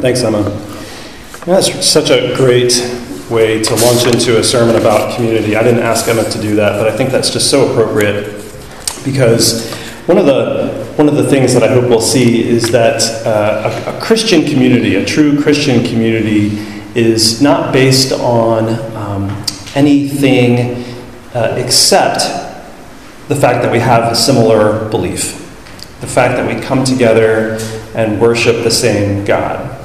Thanks, Emma. That's such a great way to launch into a sermon about community. I didn't ask Emma to do that, but I think that's just so appropriate because one of the one of the things that I hope we'll see is that uh, a, a, Christian community, a true Christian community, is not based on um, anything uh, except the fact that we have a similar belief, the fact that we come together and worship the same God.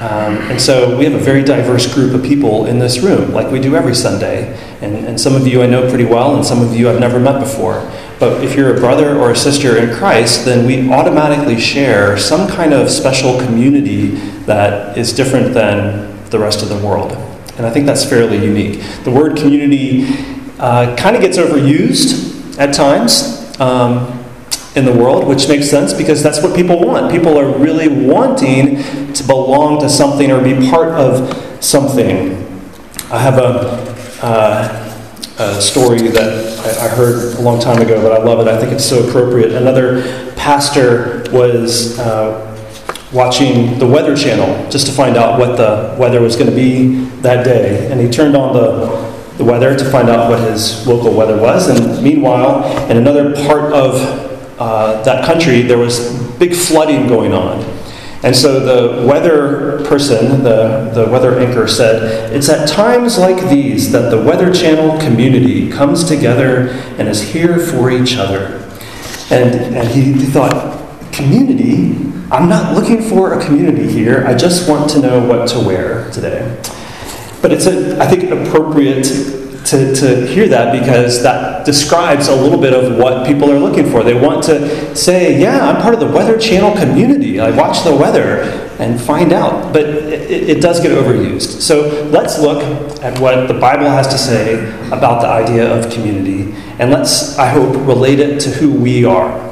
Um, and so we have a very diverse group of people in this room, like we do every Sunday. And, and some of you I know pretty well, and some of you I've never met before. But if you're a brother or a sister in Christ, then we automatically share some kind of special community that is different than the rest of the world. And I think that's fairly unique. The word community uh, kind of gets overused at times. Um, in the world, which makes sense because that's what people want. People are really wanting to belong to something or be part of something. I have a, uh, a story that I, I, heard a long time ago, but I love it. I think it's so appropriate. Another pastor was uh, watching the Weather Channel just to find out what the weather was going to be that day, and he turned on the the weather to find out what his local weather was. And meanwhile, in another part of uh, that country, there was big flooding going on. And so the weather person, the, the weather anchor, said, It's at times like these that the Weather Channel community comes together and is here for each other. And, and he, thought, Community? I'm not looking for a community here. I just want to know what to wear today. But it's, a, I think, appropriate to, to hear that because that describes a little bit of what people are looking for. They want to say, Yeah, I'm part of the Weather Channel community. I watch the weather and find out. But it, it does get overused. So let's look at what the Bible has to say about the idea of community. And let's, I hope, relate it to who we are.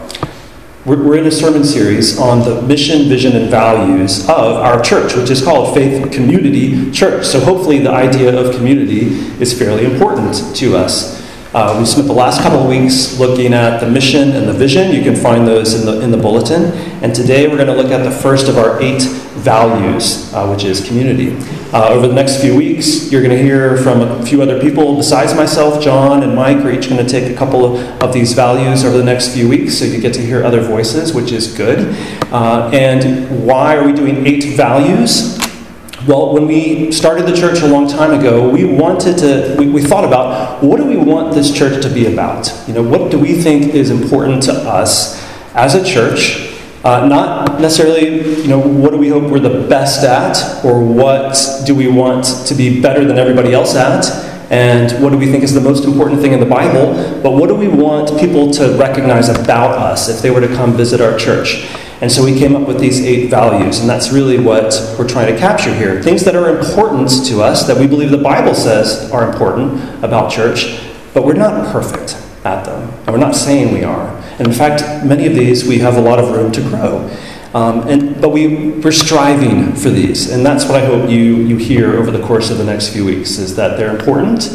We're in a sermon series on the mission, vision, and values of our church, which is called Faith Community Church. So, hopefully, the idea of community is fairly important to us. Uh, we spent the last couple of weeks looking at the mission and the vision. You can find those in the, in the bulletin. And today we're going to look at the first of our eight values, uh, which is community. Uh, over the next few weeks, you're going to hear from a few other people besides myself. John and Mike are each going to take a couple of, of these values over the next few weeks, so you get to hear other voices, which is good. Uh, and why are we doing eight values? Well, when we started the church a long time ago, we wanted to, we, we thought about what do we want this church to be about? You know, what do we think is important to us as a church? Uh, not necessarily, you know, what do we hope we're the best at, or what do we want to be better than everybody else at, and what do we think is the most important thing in the Bible, but what do we want people to recognize about us if they were to come visit our church? And so we came up with these eight values, and that's really what we're trying to capture here. Things that are important to us, that we believe the Bible says are important about church, but we're not perfect at them, and we're not saying we are. And in fact, many of these we have a lot of room to grow. Um, and, but we, we're striving for these, and that's what I hope you, you hear over the course of the next few weeks, is that they're important.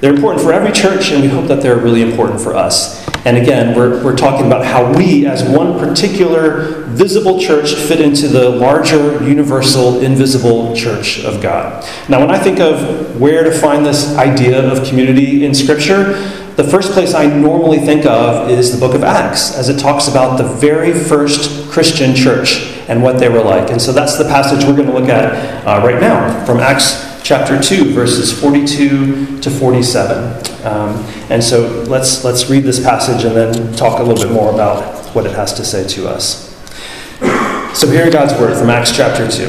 They're important for every church, and we hope that they're really important for us. And again, we're, we're talking about how we, as one particular visible church, fit into the larger, universal, invisible church of God. Now, when I think of where to find this idea of community in Scripture, the first place I normally think of is the book of Acts, as it talks about the very first Christian church and what they were like. And so that's the passage we're going to look at uh, right now from Acts chapter 2, verses 42 to 47. Um, and so let's, let's read this passage and then talk a little bit more about what it has to say to us. So, hear God's word from Acts chapter 2.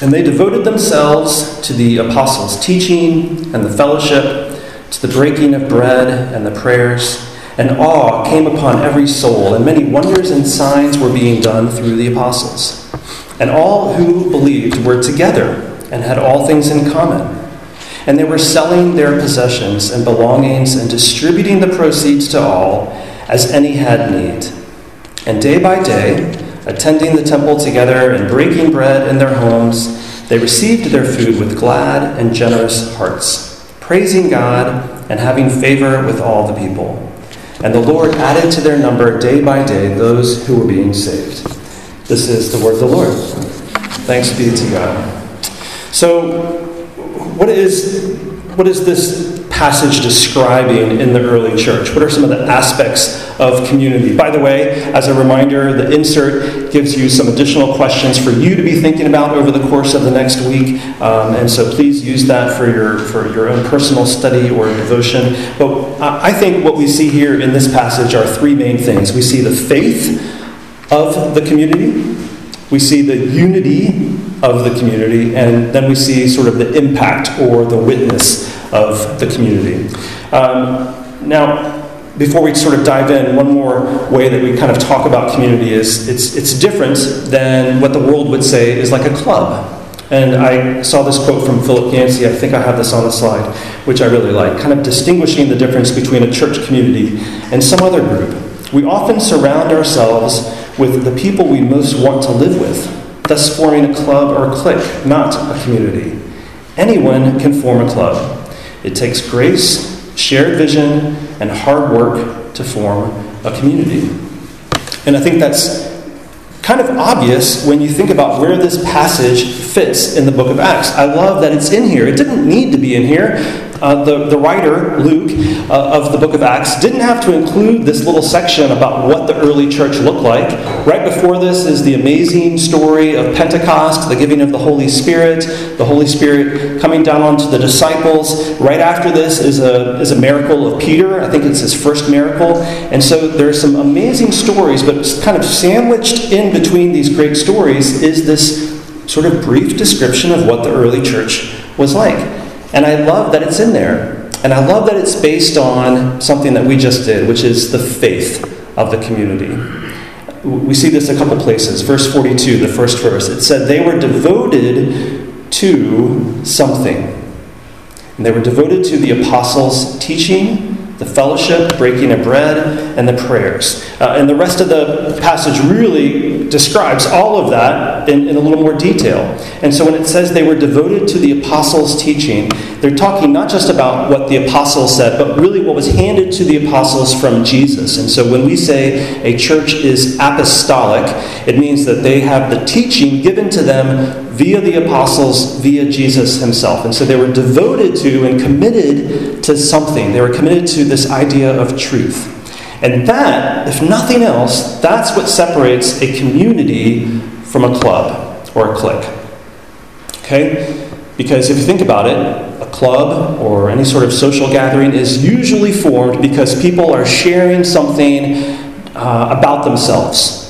And they devoted themselves to the apostles' teaching and the fellowship to the breaking of bread and the prayers, and awe came upon every soul, and many wonders and signs were being done through the apostles. And all who believed were together and had all things in common. And they were selling their possessions and belongings and distributing the proceeds to all as any had need. And day by day, attending the temple together and breaking bread in their homes, they received their food with glad and generous hearts praising God and having favor with all the people. And the Lord added to their number day by day those who were being saved. This is the word of the Lord. Thanks be to God. So, what is, what is this passage describing in the early church? What are some of the aspects of community? By the way, as a reminder, the insert gives you some additional questions for you to be thinking about over the course of the next week. Um, and so please use that for your, for your own personal study or devotion. But I think what we see here in this passage are three main things we see the faith of the community we see the unity of the community, and then we see sort of the impact or the witness of the community. Um, now, before we sort of dive in, one more way that we kind of talk about community is it's, it's different than what the world would say is like a club. And I saw this quote from Philip Yancey, I think I have this on the slide, which I really like, kind of distinguishing the difference between a church community and some other group. We often surround ourselves with the people we most want to live with, thus forming a club or a clique, not a community. Anyone can form a club. It takes grace, shared vision, and hard work to form a community. And I think that's kind of obvious when you think about where this passage fits in the book of Acts. I love that it's in here. It didn't need to be in here. Uh, the, the writer, Luke, uh, of the book of Acts, didn't have to include this little section about what the early church looked like. Right before this is the amazing story of Pentecost, the giving of the Holy Spirit, the Holy Spirit coming down onto the disciples. Right after this is a, is a miracle of Peter. I think it's his first miracle. And so there's some amazing stories, but kind of sandwiched in between these great stories is this sort of brief description of what the early church was like. And I love that it's in there. And I love that it's based on something that we just did, which is the faith of the community. We see this a couple places. Verse 42, the first verse, it said, They were devoted to something. And they were devoted to the apostles' teaching the fellowship, breaking of bread, and the prayers. Uh, and the rest of the passage really describes all of that in, in, a little more detail. And so when it says they were devoted to the apostles' teaching, they're talking not just about what the apostles said, but really what was handed to the apostles from Jesus. And so when we say a church is apostolic, it means that they have the teaching given to them via the apostles, via Jesus himself. And so they were devoted to and committed to something. They were committed to this idea of truth. And that, if nothing else, that's what separates a community from a club or a clique. Okay? Because if you think about it, a club or any sort of social gathering is usually formed because people are sharing something uh, about themselves.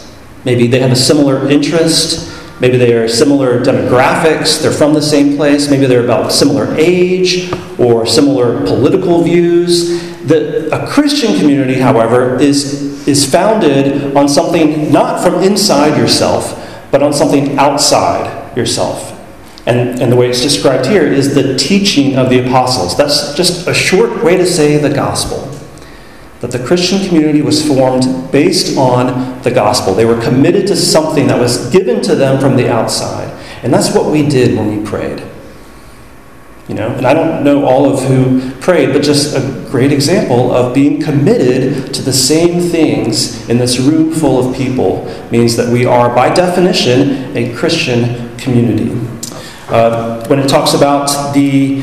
Maybe they have a similar interest, Maybe they are similar demographics, they're from the same place, maybe they're about similar age or similar political views. The, a Christian community, however, is, is founded on something not from inside yourself, but on something outside yourself. And, and the way it's described here is the teaching of the apostles. That's just a short way to say the gospel that the Christian community was formed based on the gospel. They were committed to something that was given to them from the outside. And that's what we did when we prayed. You know, and I don't know all of who prayed, but just a great example of being committed to the same things in this room full of people means that we are, by definition, a Christian community. Uh, when it talks about the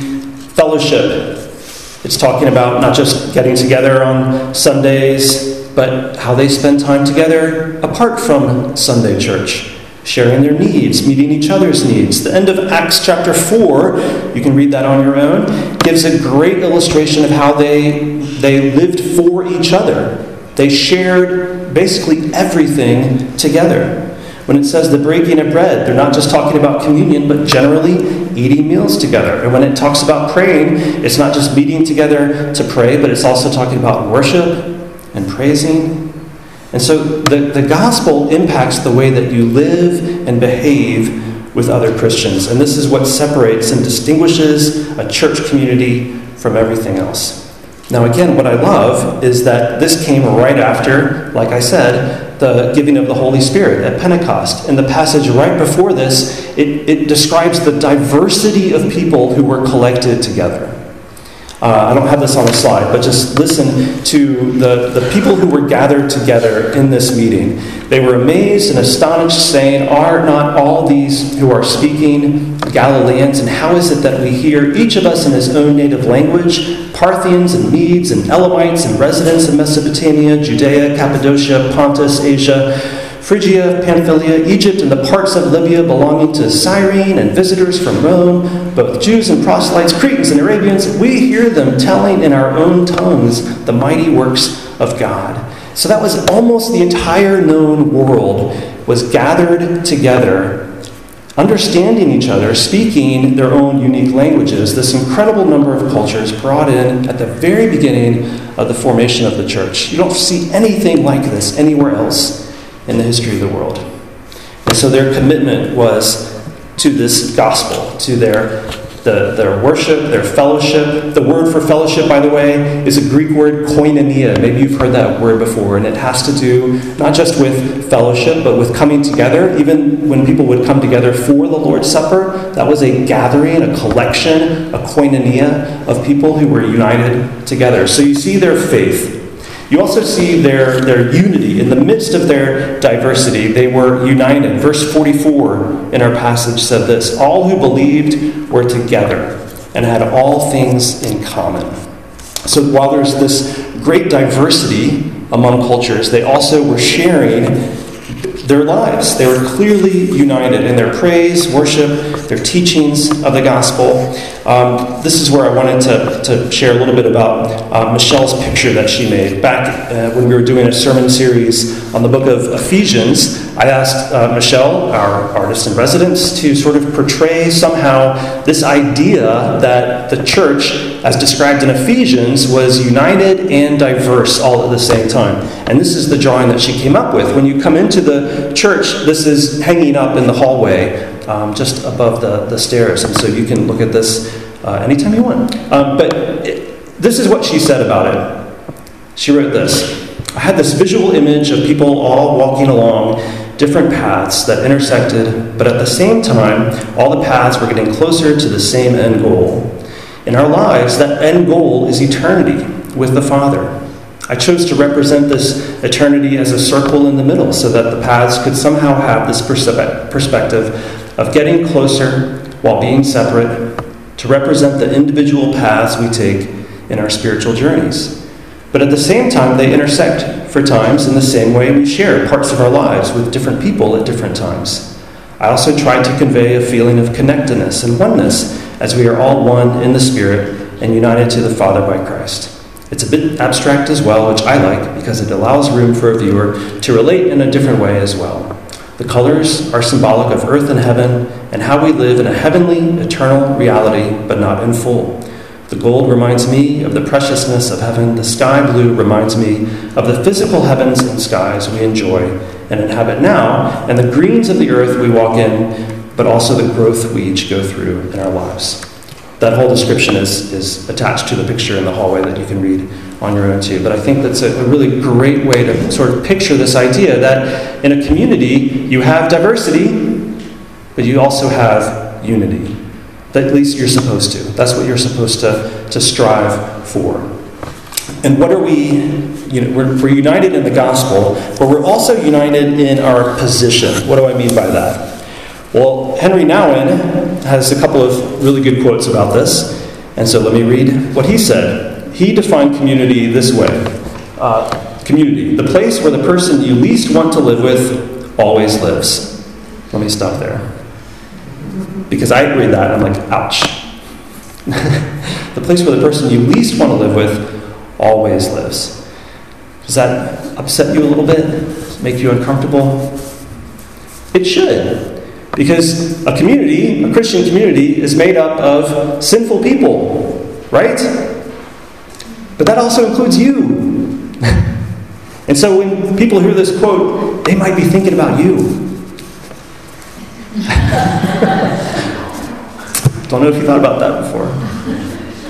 fellowship it's talking about not just getting together on Sundays, but how they spend time together apart from Sunday church, sharing their needs, meeting each other's needs. The end of Acts chapter 4, you can read that on your own, gives a great illustration of how they, they lived for each other. They shared basically everything together. When it says the breaking of bread, they're not just talking about communion, but generally eating meals together. And when it talks about praying, it's not just meeting together to pray, but it's also talking about worship and praising. And so the, the gospel impacts the way that you live and behave with other Christians. And this is what separates and distinguishes a church community from everything else. Now, again, what I love is that this came right after, like I said, the giving of the Holy Spirit at Pentecost. In the passage right before this, it, it describes the diversity of people who were collected together. Uh, I don't have this on the slide, but just listen to the, the people who were gathered together in this meeting. They were amazed and astonished, saying, Are not all these who are speaking Galileans? And how is it that we hear each of us in his own native language? Parthians and Medes and Elamites and residents of Mesopotamia, Judea, Cappadocia, Pontus, Asia Phrygia, Pamphylia, Egypt, and the parts of Libya belonging to Cyrene, and visitors from Rome, both Jews and proselytes, Cretans and Arabians, we hear them telling in our own tongues the mighty works of God. So that was almost the entire known world was gathered together, understanding each other, speaking their own unique languages. This incredible number of cultures brought in at the very beginning of the formation of the church. You don't see anything like this anywhere else in the history of the world. And so their commitment was to this gospel, to their, the, their worship, their fellowship. The word for fellowship, by the way, is a Greek word koinonia. Maybe you've heard that word before, and it has to do not just with fellowship, but with coming together. Even when people would come together for the Lord's Supper, that was a gathering, a collection, a koinonia of people who were united together. So you see their faith you also see their, their unity. In the midst of their diversity, they were united. Verse 44 in our passage said this All who believed were together and had all things in common. So while there's this great diversity among cultures, they also were sharing their lives. They were clearly united in their praise, worship, their teachings of the gospel. Um, this is where I wanted to, to share a little bit about uh, Michelle's picture that she made. Back uh, when we were doing a sermon series on the book of Ephesians, I asked uh, Michelle, our artist in residence, to sort of portray somehow this idea that the church, as described in Ephesians, was united and diverse all at the same time. And this is the drawing that she came up with. When you come into the church, this is hanging up in the hallway um, just above the, the stairs. And so you can look at this uh, anytime you want. Um, but it, this is what she said about it. She wrote this I had this visual image of people all walking along different paths that intersected, but at the same time, all the paths were getting closer to the same end goal. In our lives, that end goal is eternity with the Father. I chose to represent this eternity as a circle in the middle so that the paths could somehow have this perspective of getting closer while being separate to represent the individual paths we take in our spiritual journeys. But at the same time, they intersect for times in the same way we share parts of our lives with different people at different times. I also tried to convey a feeling of connectedness and oneness as we are all one in the Spirit and united to the Father by Christ. It's a bit abstract as well, which I like because it allows room for a viewer to relate in a different way as well. The colors are symbolic of earth and heaven and how we live in a heavenly, eternal reality, but not in full. The gold reminds me of the preciousness of heaven. The sky blue reminds me of the physical heavens and skies we enjoy and inhabit now, and the greens of the earth we walk in, but also the growth we each go through in our lives. That whole description is, is attached to the picture in the hallway that you can read on your own too. But I think that's a, a really great way to sort of picture this idea that in a community you have diversity, but you also have unity at least you're supposed to. That's what you're supposed to, to strive for. And what are we? You know, we're, we're united in the gospel, but we're also united in our position. What do I mean by that? Well, Henri Nouwen has a couple of really good quotes about this. And so let me read what he said. He defined community this way uh, Community, the place where the person you least want to live with always lives. Let me stop there. Because I read that and I'm like, ouch. the place where the person you least want to live with always lives. Does that upset you a little bit? Make you uncomfortable? It should. Because a community, a Christian community, is made up of sinful people, right? But that also includes you. and so when people hear this quote, they might be thinking about you. Don't know if you thought about that before.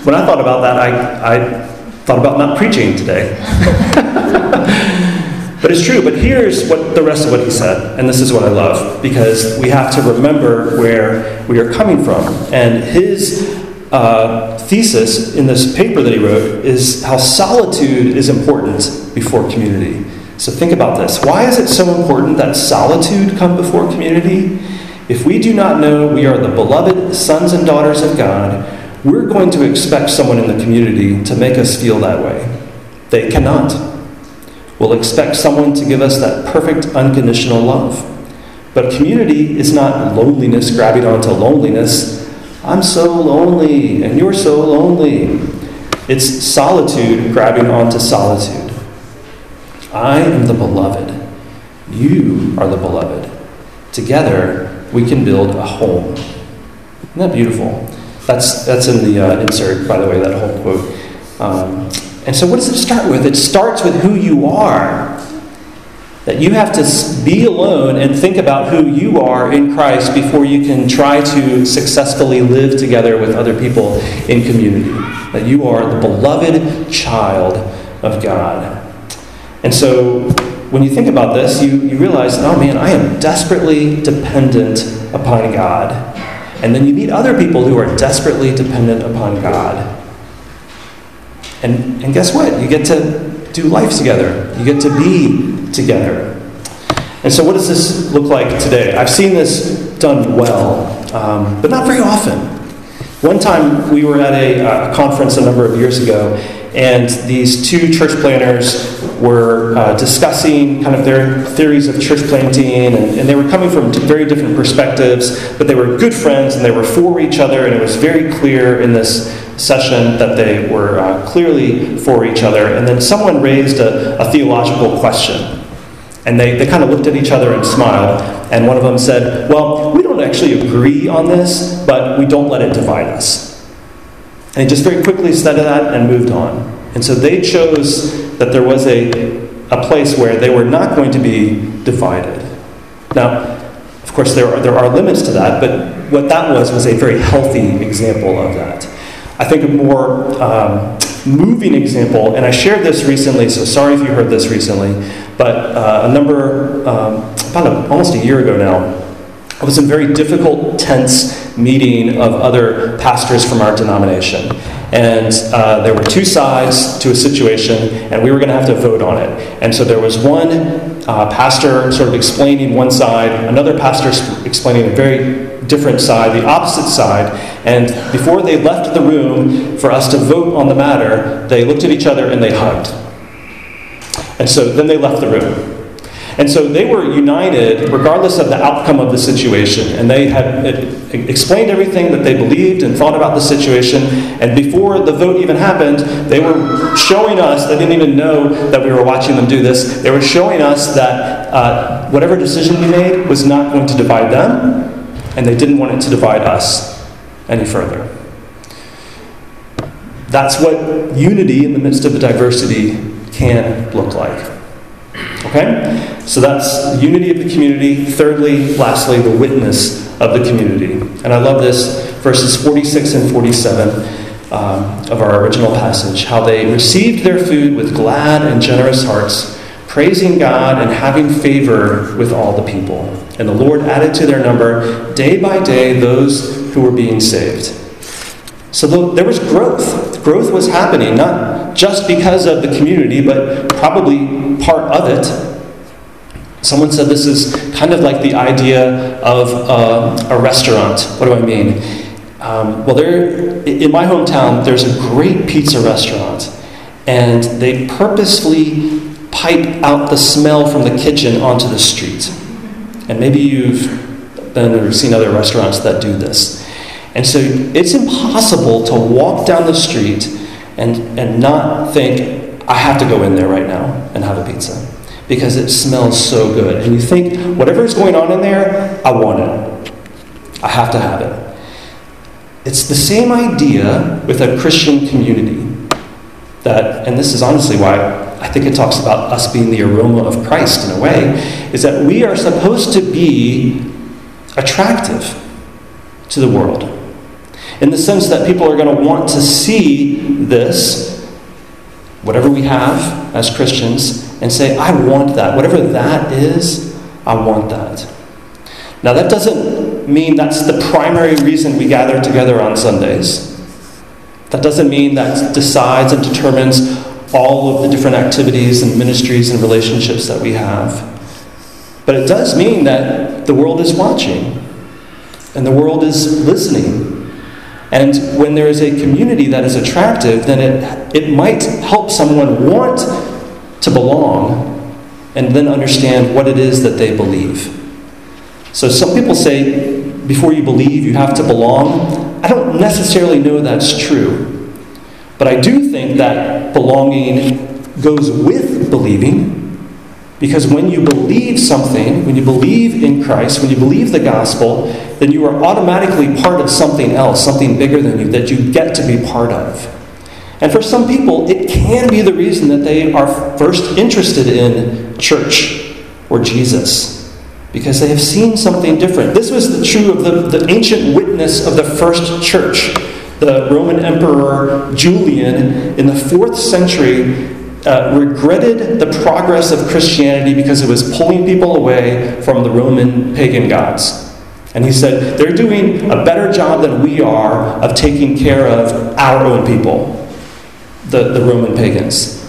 When I thought about that, I, I thought about not preaching today. but it's true. But here's what the rest of what he said, and this is what I love, because we have to remember where we are coming from. And his uh, thesis in this paper that he wrote is how solitude is important before community. So think about this. Why is it so important that solitude come before community? If we do not know we are the beloved sons and daughters of God, we're going to expect someone in the community to make us feel that way. They cannot. We'll expect someone to give us that perfect unconditional love. But community is not loneliness grabbing onto loneliness. I'm so lonely, and you're so lonely. It's solitude grabbing onto solitude. I am the beloved. You are the beloved. Together, we can build a home. Isn't that beautiful? That's, that's in the uh, insert, by the way, that whole quote. Um, and so, what does it start with? It starts with who you are. That you have to be alone and think about who you are in Christ before you can try to successfully live together with other people in community. That you are the beloved child of God. And so, when you think about this, you, you realize, oh man, I am desperately dependent upon God. And then you meet other people who are desperately dependent upon God. And, and guess what? You get to do life together, you get to be together. And so, what does this look like today? I've seen this done well, um, but not very often. One time we were at a, a conference a number of years ago, and these two church planners were uh, discussing kind of their theories of church planting, and, and, they were coming from very different perspectives, but they were good friends and they were for each other, and it was very clear in this session that they were uh, clearly for each other. And then someone raised a, a theological question. And they, they kind of looked at each other and smiled. And one of them said, Well, we don't actually agree on this, but we don't let it divide us. And he just very quickly said that and moved on. And so they chose that there was a, a place where they were not going to be divided. Now, of course, there are, there are limits to that, but what that was was a very healthy example of that. I think a more um, moving example, and I shared this recently, so sorry if you heard this recently, but uh, a number, um, about a, almost a year ago now, I was a very difficult, tense meeting of other pastors from our denomination. And uh, there were two sides to a situation, and we were going to have to vote on it. And so there was one uh, pastor sort of explaining one side, another pastor explaining a very different side, the opposite side. And before they left the room for us to vote on the matter, they looked at each other and they hugged. And so then they left the room. And so they were united regardless of the outcome of the situation. And they had explained everything that they believed and thought about the situation. And before the vote even happened, they were showing us, they didn't even know that we were watching them do this, they were showing us that uh, whatever decision we made was not going to divide them, and they didn't want it to divide us any further. That's what unity in the midst of diversity can look like. Okay? So that's unity of the community. Thirdly, lastly, the witness of the community. And I love this, verses 46 and 47 um, of our original passage. How they received their food with glad and generous hearts, praising God and having favor with all the people. And the Lord added to their number day by day those who were being saved. So there was growth. Growth was happening, not just because of the community, but probably part of it. Someone said this is kind of like the idea of uh, a restaurant. What do I mean? Um, well, there, in my hometown, there's a great pizza restaurant, and they purposefully pipe out the smell from the kitchen onto the street. And maybe you've been or seen other restaurants that do this. And so it's impossible to walk down the street and, and not think, I have to go in there right now and have a pizza because it smells so good. And you think, whatever is going on in there, I want it. I have to have it. It's the same idea with a Christian community. That, and this is honestly why I think it talks about us being the aroma of Christ in a way, is that we are supposed to be attractive to the world in the sense that people are going to want to see this, whatever we have as Christians, and say, I want that. Whatever that is, I want that. Now, that doesn't mean that's the primary reason we gather together on Sundays. That doesn't mean that decides and determines all of the different activities and ministries and relationships that we have. But it does mean that the world is watching and the world is listening. And when there is a community that is attractive, then it, it might help someone want to belong and then understand what it is that they believe. So some people say before you believe, you have to belong. I don't necessarily know that's true. But I do think that belonging goes with believing. Because when you believe something, when you believe in Christ, when you believe the gospel, then you are automatically part of something else, something bigger than you, that you get to be part of. And for some people, it can be the reason that they are first interested in church or Jesus because they have seen something different. This was the true of the, the ancient witness of the first church. The Roman Emperor Julian in the fourth century uh, regretted the progress of Christianity because it was pulling people away from the Roman pagan gods. And he said, they're doing a better job than we are of taking care of our own people, the, the Roman pagans.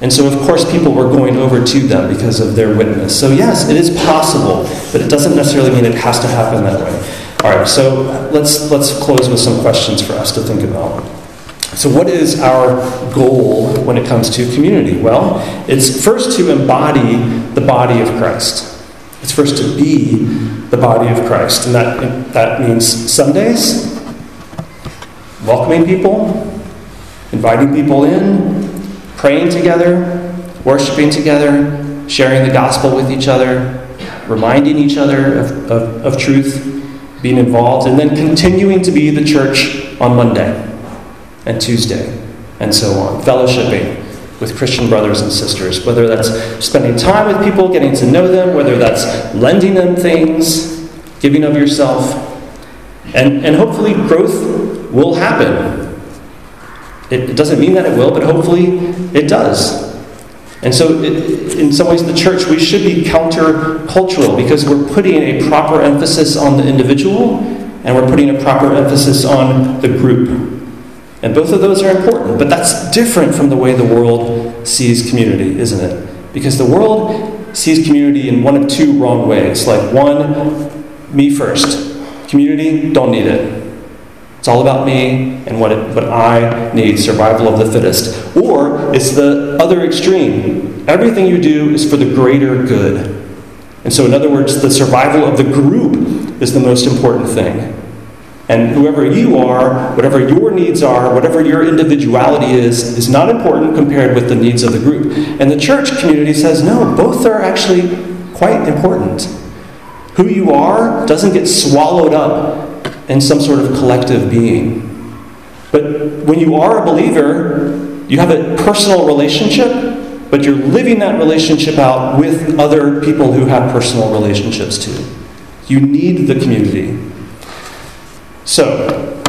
And so, of course, people were going over to them because of their witness. So, yes, it is possible, but it doesn't necessarily mean it has to happen that way. All right, so let's, let's close with some questions for us to think about. So, what is our goal when it comes to community? Well, it's first to embody the body of Christ. It's first to be the body of Christ. And that, that means Sundays, welcoming people, inviting people in, praying together, worshiping together, sharing the gospel with each other, reminding each other of, of, of truth, being involved, and then continuing to be the church on Monday and Tuesday and so on, fellowshipping with Christian brothers and sisters, whether that's spending time with people, getting to know them, whether that's lending them things, giving of yourself. And, and hopefully, growth will happen it, it doesn't mean that it will, but hopefully it does. And so, it, in some ways, the church, we should be countercultural because we're putting a proper emphasis on the individual and we're putting a proper emphasis on the group. And both of those are important, but that's different from the way the world sees community, isn't it? Because the world sees community in one of two wrong ways. Like, one, me first. Community, don't need it. It's all about me and what, it, what I need, survival of the fittest. Or it's the other extreme. Everything you do is for the greater good. And so, in other words, the survival of the group is the most important thing. And whoever you are, whatever your needs are, whatever your individuality is, is not important compared with the needs of the group. And the church community says, no, both are actually quite important. Who you are doesn't get swallowed up and some sort of collective being. But when you are a believer, you have a personal relationship, but you're living that relationship out with other people who have personal relationships too. You need the community. So,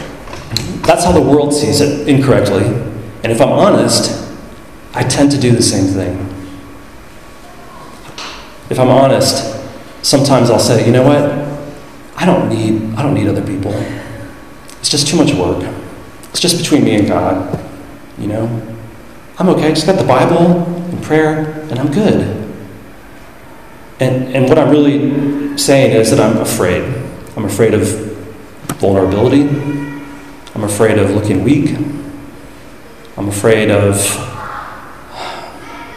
that's how the world sees it incorrectly. And if I'm honest, I tend to do the same thing. If I'm honest, sometimes I'll say, you know what? I don't need I don't need other people. It's just too much work. It's just between me and God. You know? I'm okay, I just got the Bible and prayer, and I'm good. And and what I'm really saying is that I'm afraid. I'm afraid of vulnerability. I'm afraid of looking weak. I'm afraid of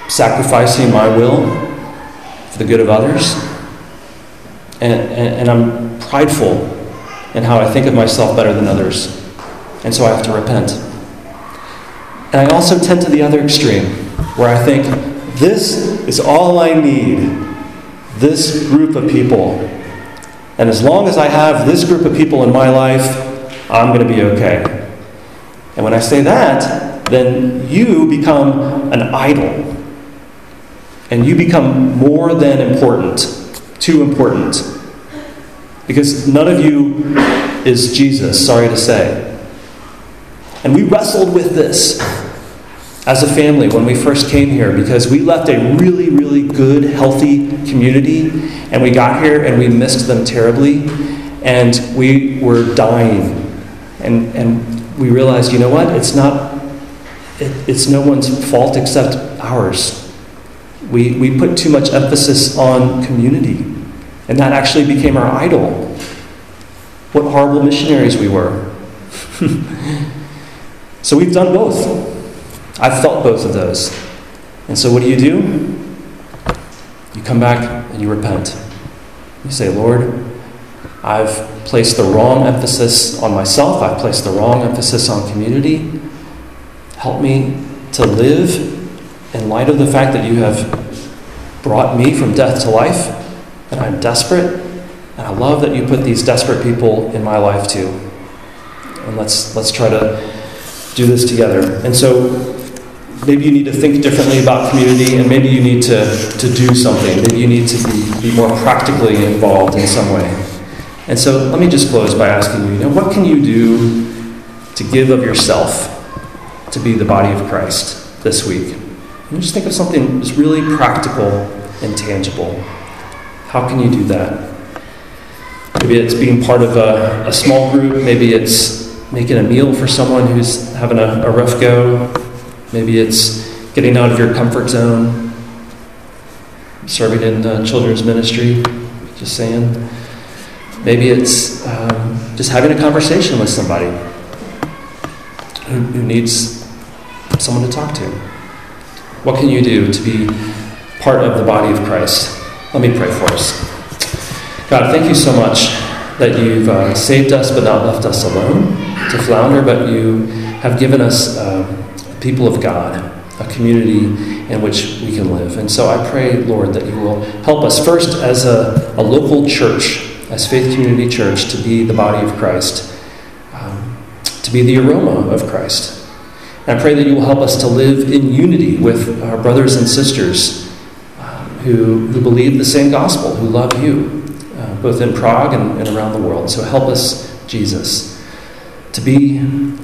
sacrificing my will for the good of others. And, and, and I'm prideful in how I think of myself better than others. And so I have to repent. And I also tend to the other extreme, where I think, this is all I need this group of people. And as long as I have this group of people in my life, I'm going to be okay. And when I say that, then you become an idol. And you become more than important, too important. Because none of you is Jesus, sorry to say. And we wrestled with this as a family when we first came here because we left a really, really good, healthy community and we got here and we missed them terribly and we were dying. And, and we realized, you know what? It's not, it, it's no one's fault except ours. We, we put too much emphasis on community, and that actually became our idol. What horrible missionaries we were. so we've done both. I've felt both of those. And so what do you do? You come back and you repent. You say, Lord, I've placed the wrong emphasis on myself, I've placed the wrong emphasis on community. Help me to live in light of the fact that you have brought me from death to life, and I'm desperate, and I love that you put these desperate people in my life too. And let's let's try to do this together. And so maybe you need to think differently about community, and maybe you need to, to do something. Maybe you need to be, be more practically involved in some way. And so let me just close by asking you, you know, what can you do to give of yourself to be the body of Christ this week? And just think of something that's really practical and tangible. How can you do that? Maybe it's being part of a, a small group. Maybe it's making a meal for someone who's having a, a rough go. Maybe it's getting out of your comfort zone, serving in the children's ministry, just saying. Maybe it's um, just having a conversation with somebody who, who needs someone to talk to. What can you do to be part of the body of Christ? Let me pray for us. God, thank you so much that you've uh, saved us but not left us alone to flounder, but you have given us uh, people of God, a community in which we can live. And so I pray, Lord, that you will help us first as a, a local church, as Faith Community Church, to be the body of Christ, um, to be the aroma of Christ. I pray that you will help us to live in unity with our brothers and sisters um, who, who believe the same gospel, who love you, uh, both in Prague and, and, around the world. So help us, Jesus, to be um,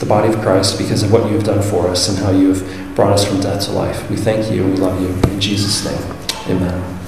the body of Christ because of what you have done for us and how you have brought us from death to life. We thank you and we love you. In Jesus' name, amen.